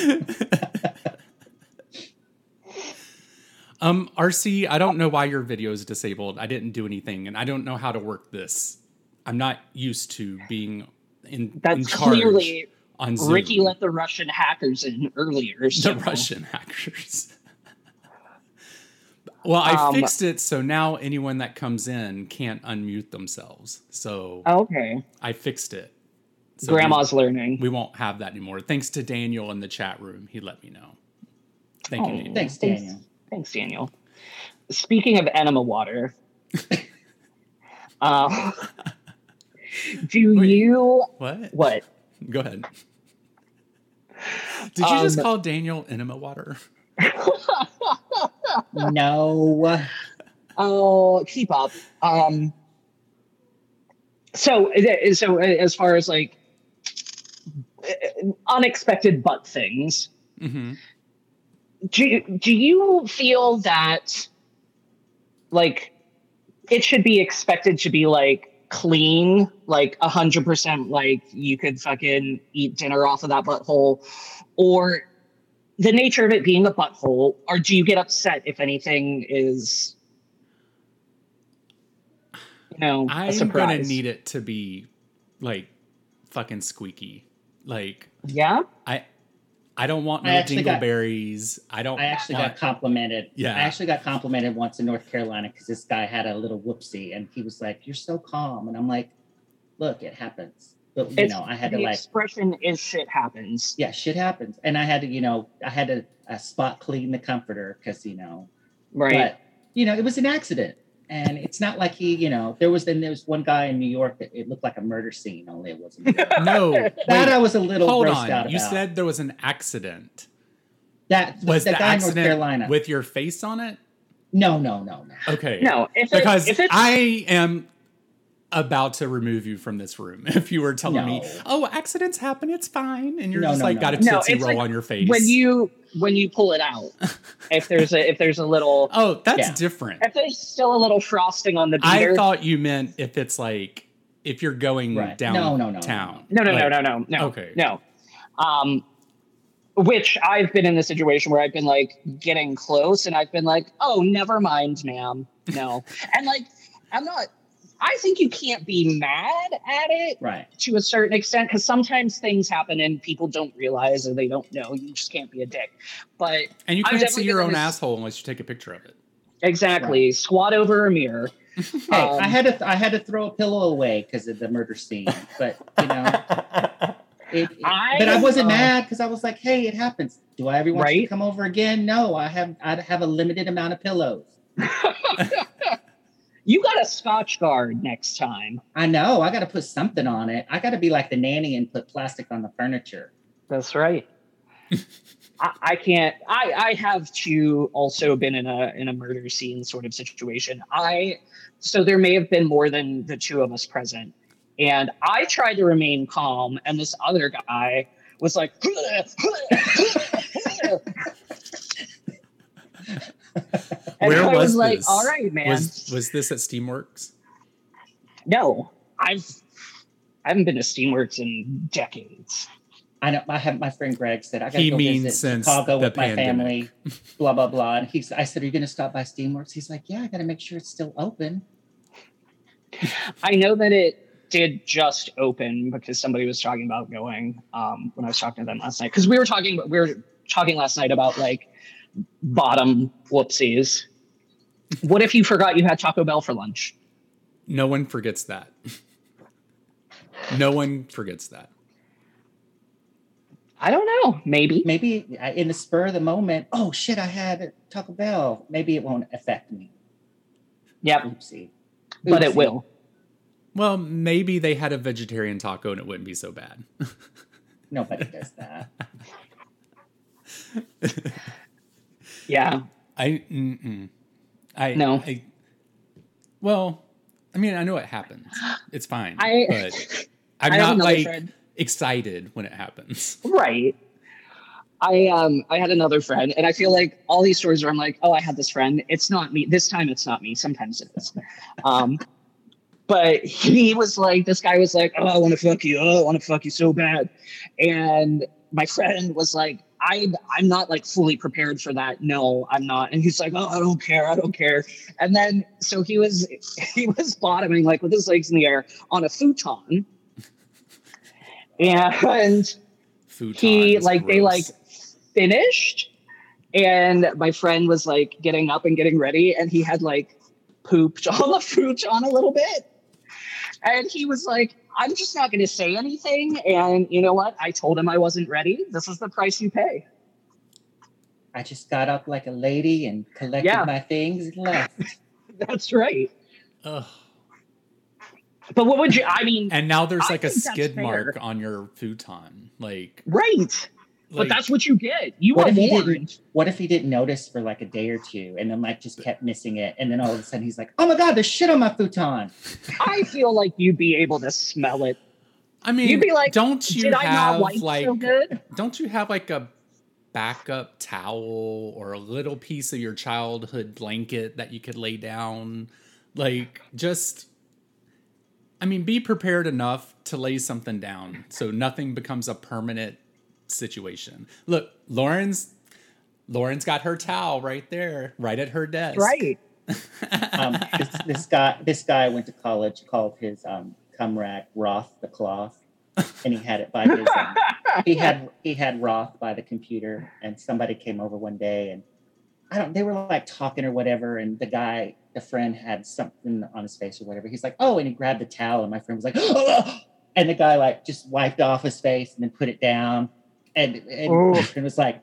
Um, RC, I don't know why your video is disabled. I didn't do anything, and I don't know how to work this. I'm not used to being in in That's charge clearly on Ricky let the Russian hackers in earlier. the Russian hackers. Well, I Um, fixed it so now anyone that comes in can't unmute themselves. So Okay. I fixed it. So we- Grandma's learning. We, won't have that anymore. Thanks to Daniel in the chat room. He let me know. Thank you. Oh. Daniel. Thanks, Thanks. Daniel. Thanks, Daniel. Speaking of enema water, uh, do Wait. you What? what? Go ahead. Did you just Um, call Daniel enema water? No. Oh, keep up. Um, so, uh, so as far as like uh, unexpected butt things, hmm do do you feel that like it should be expected to be like clean, like a hundred percent, like you could fucking eat dinner off of that butthole, or the nature of it being a butthole, or do you get upset if anything is, you know, I'm surprise? gonna need it to be like fucking squeaky. Like Yeah. I I don't want no actually got- dingleberries. I don't I actually want, got complimented. Yeah. I actually got complimented once in North Carolina because this guy had a little whoopsie and he was like, You're so calm. And I'm like, Look, it happens. But, you It's- know, I had the to like, expression is shit happens. yeah, shit happens. And I had to, you know, I had to uh, spot clean the comforter because, you know, Right. but, you know, it was an accident. And it's not like he, you know, there was then there was one guy in New York that it looked like a murder scene, only it wasn't. No, that wait, I was a little hold on. out You said there was an accident. that Was the the guy in North Carolina. with your face on it? no, no, no, no. Okay. no, if it, because if I am about to remove you from this room if you were telling me, "Oh, accidents happen, it's fine," and you're No, just no, like no. got a tootsie roll like on your face. when you when you pull it out, if there's a if there's a little oh, that's Yeah. different. if there's still a little frosting on the I thought you meant if it's like if you're going Right. down No, no, no, town. no, no, no, no, no, no. okay. no. Um, which I've been in the situation where I've been like getting close, and I've been like, "Oh, never mind, ma'am." No, and like I'm not. I think you can't be mad at it Right. to a certain extent because sometimes things happen and people don't realize or they don't know. You just can't be a dick. But And you can't see your own miss- asshole unless you take a picture of it. exactly, squat over a mirror. Hey, Um, I had to I had to throw a pillow away because of the murder scene, but you know, it, it- I, but I wasn't uh, mad because I was like, hey, it happens. Do I ever want you to come over again? No, I have I have a limited amount of pillows. You got a Scotchgard next time. I know I got to put something on it. I got to be like the nanny and put plastic on the furniture. That's right. I, I can't. I I have too also been in a in a murder scene sort of situation. I so there may have been more than the two of us present, and I tried to remain calm, and this other guy was like. and Where I was was like, this? "All right, man." Was was this at Steamworks? no, I've I haven't been to Steamworks in decades. I know. I have my friend Greg said I got to go means visit since Chicago the with my family. Blah blah blah. And he's. I said, "Are you going to stop by Steamworks?" He's like, "Yeah, I got to make sure it's still open." I know that it did just open because somebody was talking about going um, when I was talking to them last night. Because we were talking, we were talking last night about like bottom whoopsies. What if you forgot you had Taco Bell for lunch? No one forgets that. no one forgets that. I don't know. Maybe. maybe uh, in the spur of the moment, oh shit, I had Taco Bell. Maybe it won't affect me. Yep. Oopsie. But it will. Well, maybe they had a vegetarian taco and it wouldn't be so bad. Nobody does that. Yeah. I mm-mm. I No. I, well, I mean, I know it happens. It's fine. I- but I'm I not like friend. excited when it happens. Right. I um I had another friend, and I feel like all these stories where I'm like, oh, I had this friend. It's not me. This time it's not me. Sometimes it is. Um, but he was like, this guy was like, oh, I want to fuck you. Oh, I want to fuck you so bad. And my friend was like, I I'm not like fully prepared for that. No, I'm not. And he's like, oh, I don't care, I don't care. And then so he was he was bottoming like with his legs in the air on a futon. And Futon he like they like finished and my friend was like getting up and getting ready and he had like pooped on the futon a little bit and he was like i'm just not going to say anything and you know what i told him i wasn't ready this is the price you pay I just got up like a lady and collected Yeah. my things and left. that's right Ugh. but what would you i mean And now there's like a skid mark on your futon. Like, right but that's what you get you What are if he warned didn't? What if he didn't notice for like a day or two, and then like just kept missing it, and then all of a sudden he's like, "Oh my god, there's shit on my futon." i feel like you'd be able to smell it I mean, you'd be like don't you did i have not like so good don't you have like a backup towel or a little piece of your childhood blanket that you could lay down like just i mean be prepared enough to lay something down so nothing becomes a permanent situation look lauren's lauren's got her towel right there right at her desk right Um, this, this guy, this guy went to college, called his um, cum rack Roth the cloth, and he had it by his. Um, he had he had Roth by the computer, and somebody came over one day, and I don't. They were like talking or whatever, and the guy, the friend, had something on his face or whatever. He's like, "Oh," and he grabbed the towel, and my friend was like, "Oh," and the guy like just wiped off his face and then put it down, and and Oh. my was like,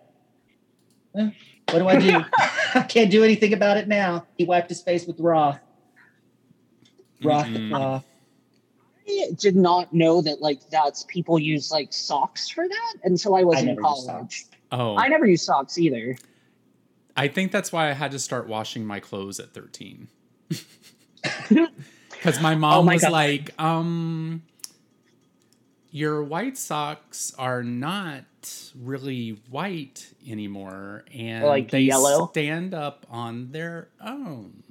"Well, "What do I do? I can't do anything about it now." He wiped his face with Roth. Roth cloth. I did not know that like that's people use like socks for that until I was I in college. oh I never use socks either. I think that's why I had to start washing my clothes at 13. Because my mom Oh my was God. like, um, your white socks are not really white anymore. And Like they yellow? stand up on their own.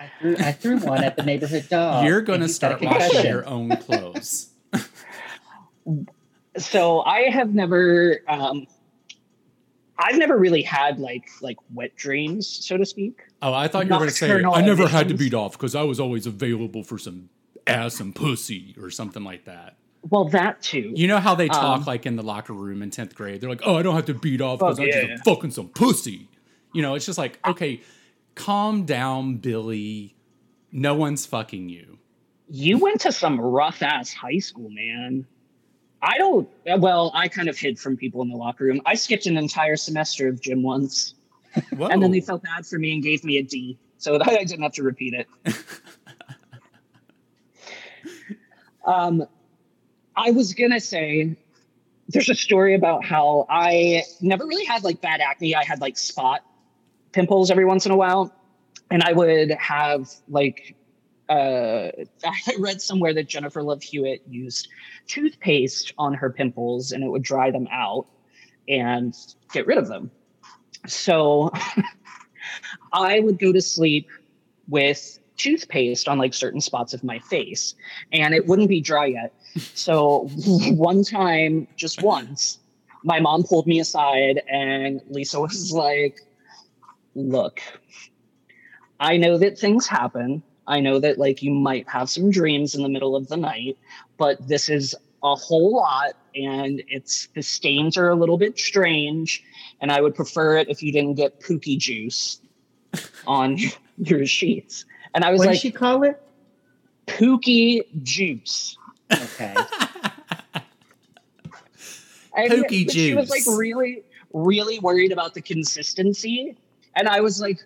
I threw, I threw one at the neighborhood dog. You're going to he's got a start washing your own clothes. So I have never um I've never really had like like wet dreams, so to speak. Oh, I thought you were going to say, Nocturnal I never had to beat off because I was always available for some ass and pussy or something like that. Well, that too. You know how they talk Um, like in the locker room in 10th grade? They're like, oh, I don't have to beat off because I'm yeah. just fucking some pussy. You know, it's just like, okay, calm down, Billy. No one's fucking you. You went to some rough ass high school, man. I don't well, I kind of hid from people in the locker room. I skipped an entire semester of gym once, and then they felt bad for me and gave me a D. So that I didn't have to repeat it. um I was gonna say there's a story about how I never really had like bad acne. I had like spot pimples every once in a while. And I would have like uh I read somewhere that Jennifer Love Hewitt used toothpaste on her pimples and it would dry them out and get rid of them. So I would go to sleep with toothpaste on like certain spots of my face and it wouldn't be dry yet. So one time, just once, my mom pulled me aside and Lisa was like, Look, I know that things happen. I know that like you might have some dreams in the middle of the night, but this is a whole lot and it's the stains are a little bit strange and I would prefer it if you didn't get pookie juice on your sheets. And I was What like, What did she call it? pookie juice. Okay. And juice. She was like really, really worried about the consistency. And I was like,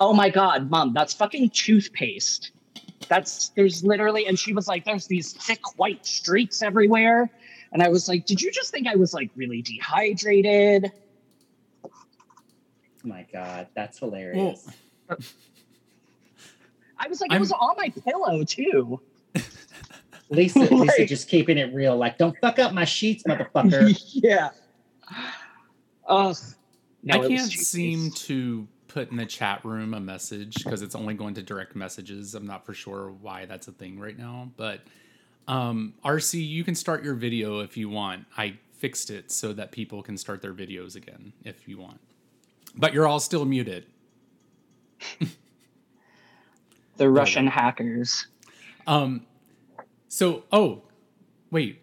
oh my God, mom, that's fucking toothpaste. That's there's literally, and she was like, there's these thick white streaks everywhere. And I was like, did you just think I was like really dehydrated? Oh my god, that's hilarious. I was like, I'm- it was on my pillow too. Lisa, Lisa just keeping it real. Like, don't fuck up my sheets, motherfucker. yeah. Ugh. No, I can't seem to put in the chat room a message because it's only going to direct messages. I'm not for sure why that's a thing right now, but um, RC, you can start your video if you want. I fixed it so that people can start their videos again if you want. But you're all still muted. The Russian hackers. Um, so, oh, wait,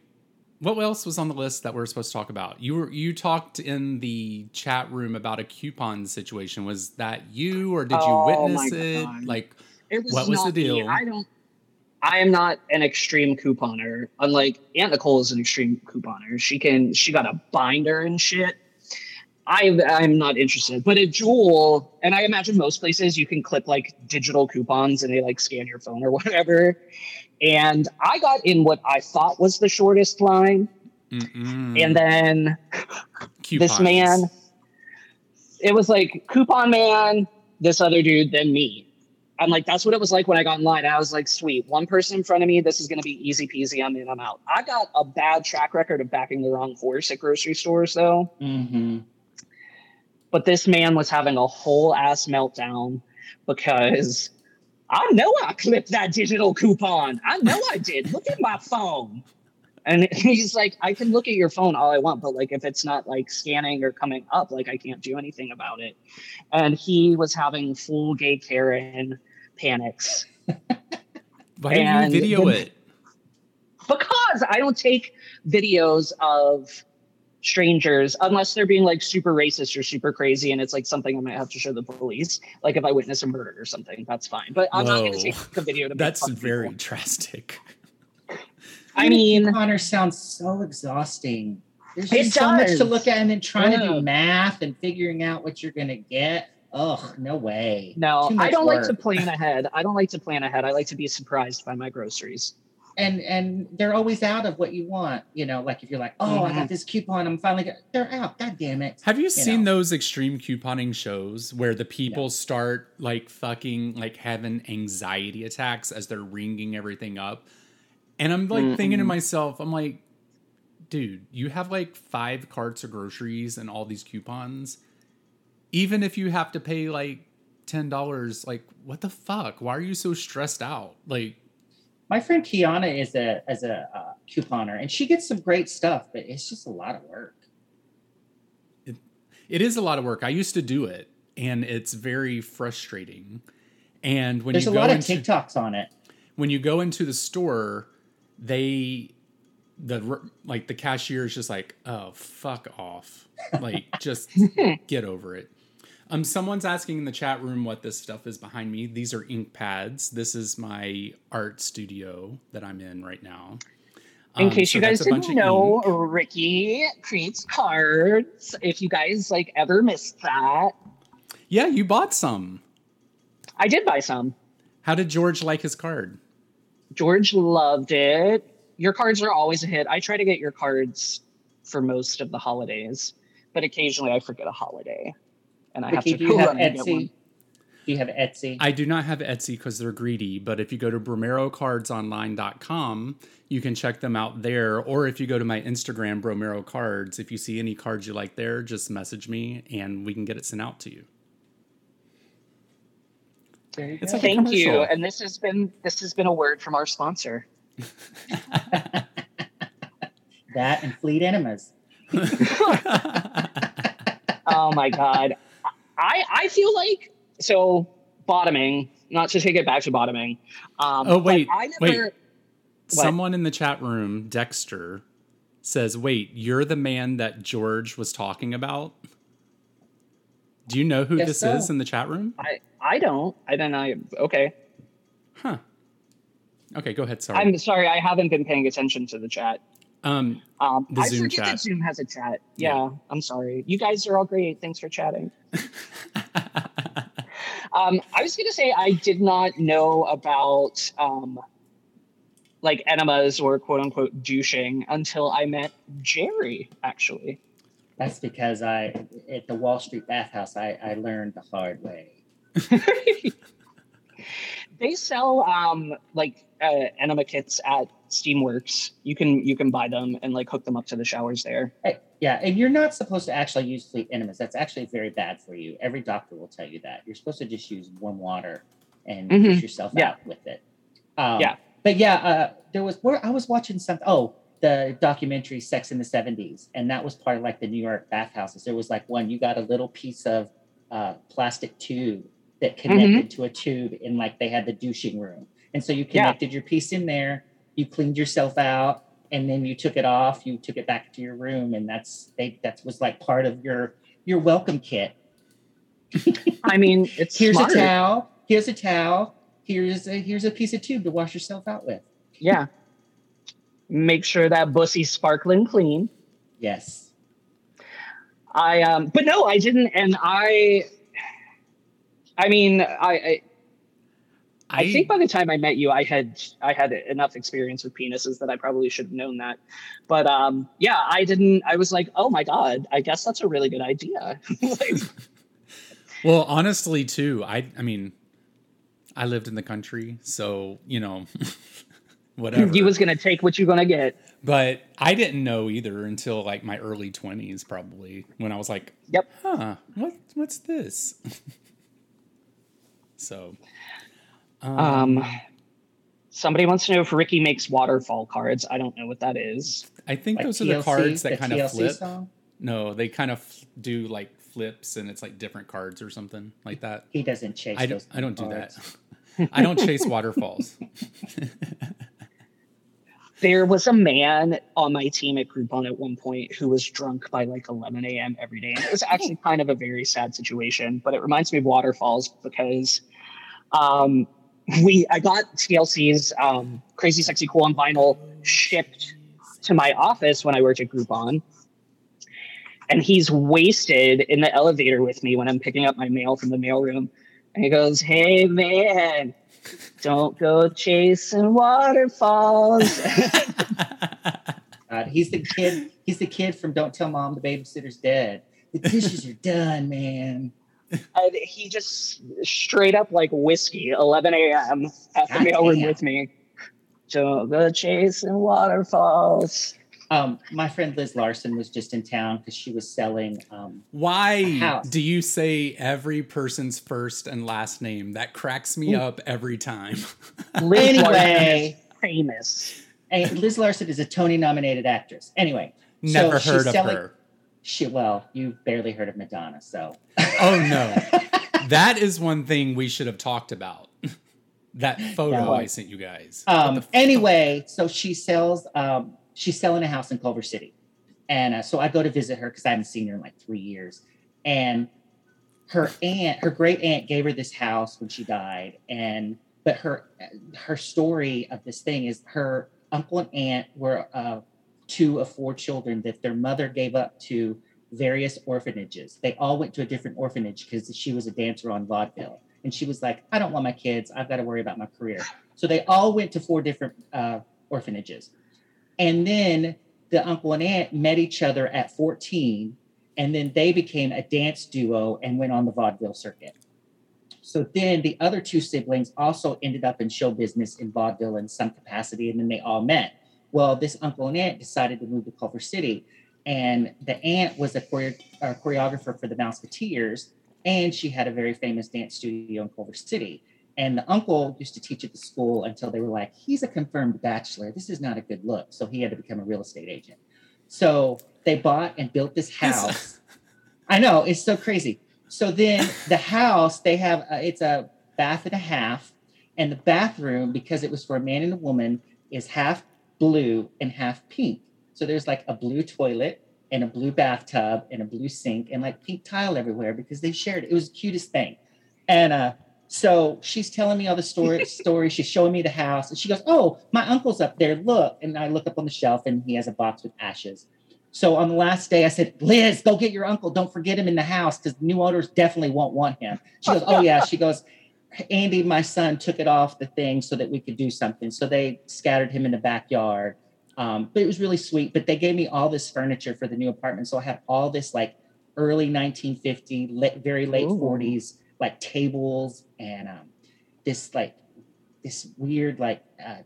what else was on the list that we're supposed to talk about? You were you talked in the chat room about a coupon situation. Was that you, or did you Oh witness it? God. Like, It was What was the not me. deal? I don't. I am not an extreme couponer. Unlike Aunt Nicole is an extreme couponer. She can. She got a binder and shit. I I'm not interested. But at Jewel, and I imagine most places you can clip like digital coupons and they like scan your phone or whatever. And I got in what I thought was the shortest line, mm-mm, and then this man it was like coupon man this other dude then me. I'm like that's what it was like when i got in line. I was like sweet one person in front of me this is going to be easy peasy i'm in i'm out. I got a bad track record of backing the wrong horse at grocery stores though. Mm-hmm. But this man was having a whole ass meltdown because I know I clipped that digital coupon. I know I did. Look at my phone. And he's like, I can look at your phone all I want, but like if it's not like scanning or coming up, like I can't do anything about it. And he was having full gay Karen panics Why didn't you video it? because I don't take videos of strangers unless they're being like super racist or super crazy and it's like something I might have to show the police. Like if I witness a murder or something, that's fine. But I'm not going to take a video to That's very people. drastic. I mean, Connor sounds so exhausting. There's It just so much to look at, and then trying to do math and figuring out what you're gonna get. Ugh, no way. no, I don't like to plan ahead. I don't like to plan ahead. I like to be surprised by my groceries. And and they're always out of what you want. You know, like if you're like, oh, I Mhm. got this coupon, I'm finally got, they're out. God damn it. Have you, You seen know. those extreme couponing shows where the people start like fucking like having anxiety attacks as they're ringing everything up? And I'm like thinking to Mhm. myself, I'm like, dude, you have like five carts of groceries and all these coupons. Even if you have to pay like ten dollars, like what the fuck? Why are you so stressed out? Like, My friend Kiana is a as a uh, couponer, and she gets some great stuff, but it's just a lot of work. it is a lot of work. I used to do it, and it's very frustrating. And when There's you a go lot of into, TikToks on it. when you go into the store, they the like the cashier is just like, oh fuck off, like just get over it. Um, someone's asking in the chat room what this stuff is behind me. These are ink pads. This is my art studio that I'm in right now. In Um, case so you guys that's a bunch didn't know. Ricky creates cards. If you guys like ever missed that, yeah, you bought some. I did buy some. How did George like his card? George loved it. Your cards are always a hit. I try to get your cards for most of the holidays, but occasionally I forget a holiday, and I Ricky, have do to you go have run get one. Etsy? Do you have Etsy? I do not have Etsy because they're greedy, but if you go to bromerocardsonline.com, you can check them out there. Or if you go to my Instagram, Bromero Cards, if you see any cards you like there, just message me and we can get it sent out to you. You It's like Thank you. And this has been this has been a word from our sponsor. that and Fleet Enemas. oh my god i i feel like so bottoming not to take it back to bottoming um Oh, wait, i wait. never Someone in the chat room, Dexter, says, Wait, you're the man that George was talking about? Do you know who this so. is in the chat room? i i don't i don't know okay Huh. Okay, go ahead. Sorry. i'm sorry i haven't been paying attention to the chat um, um The i Zoom forget chat. that zoom has a chat yeah, Yeah. i'm sorry you guys are all great thanks for chatting um i was gonna say i did not know about um like enemas or quote unquote douching until I met Jerry, actually. That's because I at the Wall Street bathhouse I, I learned the hard way. they sell um like uh, enema kits at Steamworks. You can you can buy them and like hook them up to the showers there. Yeah, and you're not supposed to actually use fleet enemas. That's actually very bad for you. Every doctor will tell you that. You're supposed to just use warm water and push yourself Yeah. out with it. Um, Yeah. But yeah, uh, there was where I was watching something. Oh, the documentary Sex in the 70s, and that was part of like the New York bathhouses. There was like one, you got a little piece of uh, plastic tube that connected to a tube, and like they had the douching room. And so you Yeah. connected your piece in there, you cleaned yourself out, and then you took it off, you took it back to your room, and that's they that was like part of your your welcome kit. I mean, it's Here's smart. a towel, here's a towel, here's a here's a piece of tube to wash yourself out with. Yeah. Make sure that bussy's sparkling clean. Yes. I um but no, I didn't and I I mean, I I, I think by the time I met you, I had I had enough experience with penises that I probably should have known that. But um yeah, I didn't I was like, "Oh my god, I guess that's a really good idea." like, Well, honestly, too, I I mean, I lived in the country, so you know, whatever. you was going to take what you're going to get. but I didn't know either until like my early twenties, probably when I was like, Yep. huh, what what's this? so, Um somebody wants to know if Ricky makes waterfall cards. I don't know what that is. I think Like those are the cards that the kind of TLC flip. song? No, they kind of f- do like flips, and it's like different cards or something like that. He doesn't chase I don't. those I don't do that. I don't chase waterfalls. There was a man on my team at Groupon at one point who was drunk by like 11 a.m. every day. And it was actually kind of a very sad situation, but it reminds me of waterfalls because um, we I got TLC's um, Crazy Sexy Cool on vinyl shipped to my office when I worked at Groupon. And he's wasted in the elevator with me when I'm picking up my mail from the mailroom. And he goes, Hey man, don't go chasing waterfalls. Uh, he's the kid. He's the kid from Don't Tell Mom the Babysitter's Dead. The dishes are done, man. And he just straight up like whiskey, 11 a.m. at the God mailroom damn. with me. To the go chasing waterfalls. Um, my friend Liz Larsen was just in town because she was selling. Um, Why do you say every person's first and last name? That cracks me up every time. Liz Larsen anyway, famous. and Liz Larsen is a Tony-nominated actress. Anyway, Never so heard she's of selling- her. She well, you barely heard of Madonna, so Oh no. that is one thing we should have talked about. that photo. I sent you guys. Um, f- anyway, so she sells. Um, she's selling a house in Culver City, and uh, so I go to visit her because I haven't seen her in like three years. And her aunt, her great aunt, gave her this house when she died. And but her her story of this thing is her uncle and aunt were uh, two of four children that their mother gave up to various orphanages. They all went to a different orphanage because she was a dancer on vaudeville. And she was like, I don't want my kids. I've got to worry about my career. So they all went to four different uh, orphanages. And then the uncle and aunt met each other at 14. And then they became a dance duo and went on the vaudeville circuit. So then the other two siblings also ended up in show business in vaudeville in some capacity. And then they all met. Well, this uncle and aunt decided to move to Culver City. And the aunt was a uh, choreographer for the Mouseketeers. And she had a very famous dance studio in Culver City. And the uncle used to teach at the school until they were like, he's a confirmed bachelor. This is not a good look. So he had to become a real estate agent. So they bought and built this house. I know, it's so crazy. So then the house, they have, uh, it's a bath and a half. And the bathroom, because it was for a man and a woman, is half blue and half pink. So there's like a blue toilet and a blue bathtub and a blue sink and like pink tile everywhere because they shared it. It was the cutest thing. And uh, so she's telling me all the story stories. She's showing me the house, and she goes, "Oh, my uncle's up there. Look!" And I look up on the shelf, and he has a box with ashes. So on the last day, I said, "Liz, go get your uncle. Don't forget him in the house because new owners definitely won't want him." She goes, "Oh yeah." She goes, "Andy, my son, took it off the thing so that we could do something. So they scattered him in the backyard." Um, but it was really sweet. But they gave me all this furniture for the new apartment, so I have all this like early 1950, late, very late Ooh. 40s, like tables and um, this like this weird like uh,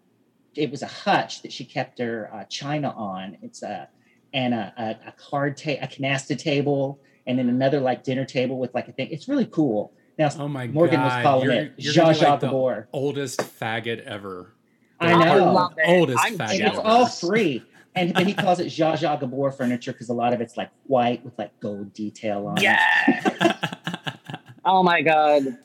it was a hutch that she kept her uh, china on. It's a and a, a, a card table, a canasta table, and then another like dinner table with like a thing. It's really cool. Now Oh my Morgan god. was calling you're, it you're Zsa gonna be Zsa like the Gabor. oldest faggot ever. I know. ar- love it. Oldest I'm faggot. And it's all free. and then he calls it Zsa Zsa Gabor furniture because a lot of it's like white with like gold detail on it. Yeah. oh my god.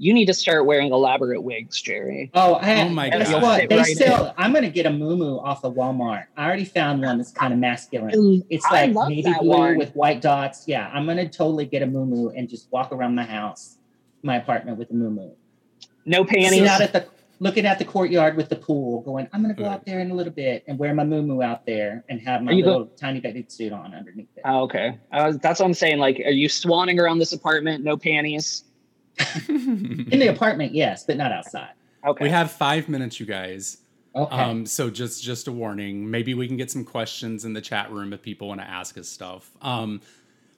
You need to start wearing elaborate wigs, Jerry. Oh, I, Oh my guess God. what? They Right sell. I'm gonna get a muumuu off of Walmart. I already found one that's kind of masculine. It's I like love navy blue one. with white dots. Yeah, I'm gonna totally get a muumuu and just walk around my house, my apartment with a muumuu. No panties. out at the looking at the courtyard with the pool, going, I'm gonna go out there in a little bit and wear my muumuu out there and have my Are you go- little tiny bathing suit on underneath it. Oh, okay. Uh, that's what I'm saying. Like, are you swanning around this apartment? No panties. in the apartment, yes, but not outside. Okay. we have five minutes, you guys. Okay. Um, so just just a warning. Maybe we can get some questions in the chat room if people want to ask us stuff. Um,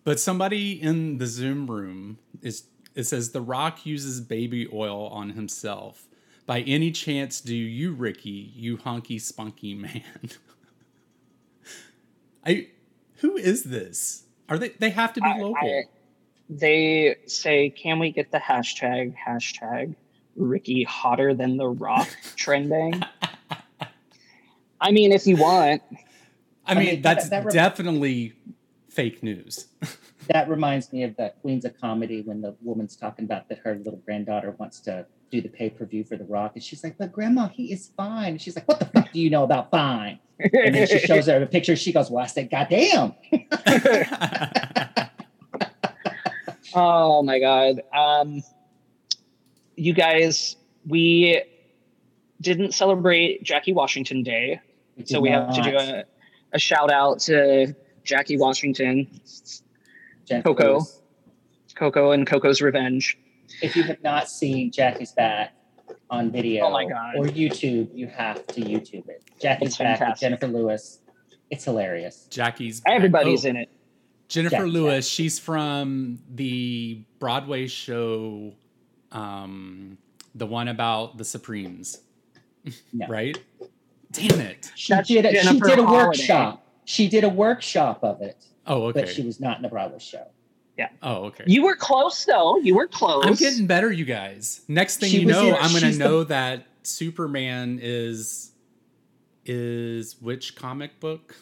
but somebody in the Zoom room is it says The Rock uses baby oil on himself. By any chance, do you, Ricky, you honky spunky man? I who is this? Are they they have to be I- local? I- they say, can we get the hashtag, hashtag Ricky hotter than the rock trending? I mean, if you want. I mean, mean, that's that- that definitely fake news. that reminds me of the Queens of Comedy when the woman's talking about that her little granddaughter wants to do the pay per view for The Rock, and she's like, "But Grandma, he is fine." And she's like, "What the fuck do you know about fine?" And then she shows her a picture. She goes, "Well, I said, goddamn." Oh my god. Um you guys, we didn't celebrate Jackie Washington Day, We so did we have to do a, a shout out to Jackie Washington, Jennifer Coco. Lewis. Coco and Coco's Revenge. If you have not seen Jackie's back on video Oh my God. or YouTube, you have to YouTube it. Jackie's It's back with. Jennifer Lewis. It's hilarious. Jackie's Everybody's oh, in it. Jennifer Jack- Lewis, she's from the Broadway show, um, the one about the Supremes, No. right? Damn it! She That's did a, she did a Holiday. workshop. She did a workshop of it, Oh, okay. but she was not in the Broadway show. Yeah. Oh, okay. You were close though. You were close. I'm getting better, you guys. Next thing She you know, in- I'm gonna she's the- know that Superman is is which comic book?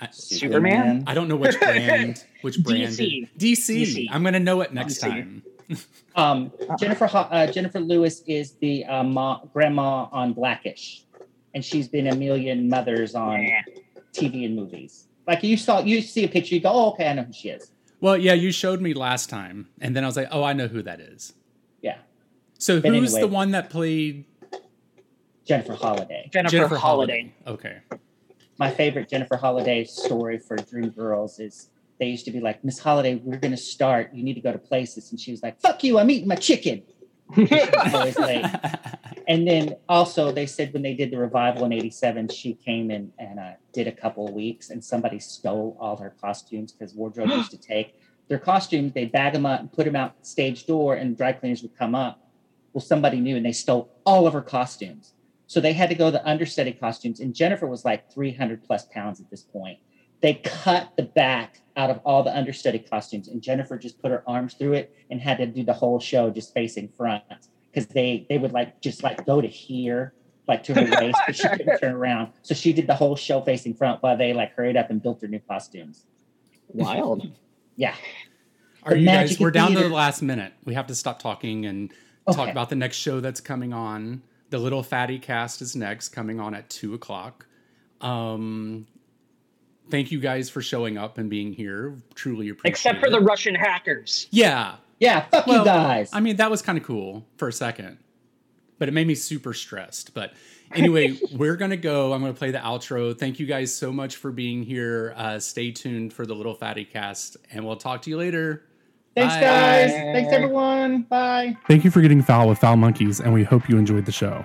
I, Superman? I don't know which brand. Which brand? DC. DC. DC. I'm gonna know it next DC. time. Um, Jennifer uh, Jennifer Lewis is the uh, ma- grandma on Blackish, and she's been a million mothers on Yeah. TV and movies. Like you saw, you see a picture, you go, "Oh, okay, I know who she is." Well, yeah, you showed me last time, and then I was like, oh, I know who that is. Yeah, So But who's anyway. the one that played Jennifer Holliday. Jennifer, Jennifer Holliday. Okay. My favorite Jennifer Holliday story for Dreamgirls is they used to be like, "Miss Holliday, we're going to start. You need to go to places," and she was like, "Fuck you! I'm eating my chicken." And then also they said when they did the revival in '87, she came in and uh, did a couple of weeks, and somebody stole all her costumes because wardrobe used to take their costumes. They bag them up and put them out stage door, and dry cleaners would come up. Well, somebody knew, and they stole all of her costumes. So they had to go the understudy costumes, and Jennifer was like 300 plus pounds at this point. They cut the back out of all the understudy costumes, and Jennifer just put her arms through it and had to do the whole show just facing front because they they would like just like go to here like to her waist, but she couldn't turn around. So she did the whole show facing front while they like hurried up and built her new costumes. Wild. Yeah. Are The you guys? We're down to the last minute. We have to stop talking and talk about the next show that's coming on. The Little Fatty Cast is next, coming on at two o'clock. Um, thank you guys for showing up and being here. Truly appreciate it. Except for it. the Russian hackers. yeah. Yeah. Fuck Well, you guys. I mean, that was kind of cool for a second, but it made me super stressed. But anyway, we're gonna go. I'm gonna play the outro. Thank you guys so much for being here. Uh, stay tuned for the Little Fatty Cast, and we'll talk to you later. Thanks, Bye. guys. Thanks, everyone. Bye. Thank you for getting foul with Foul Monkeys, and we hope you enjoyed the show.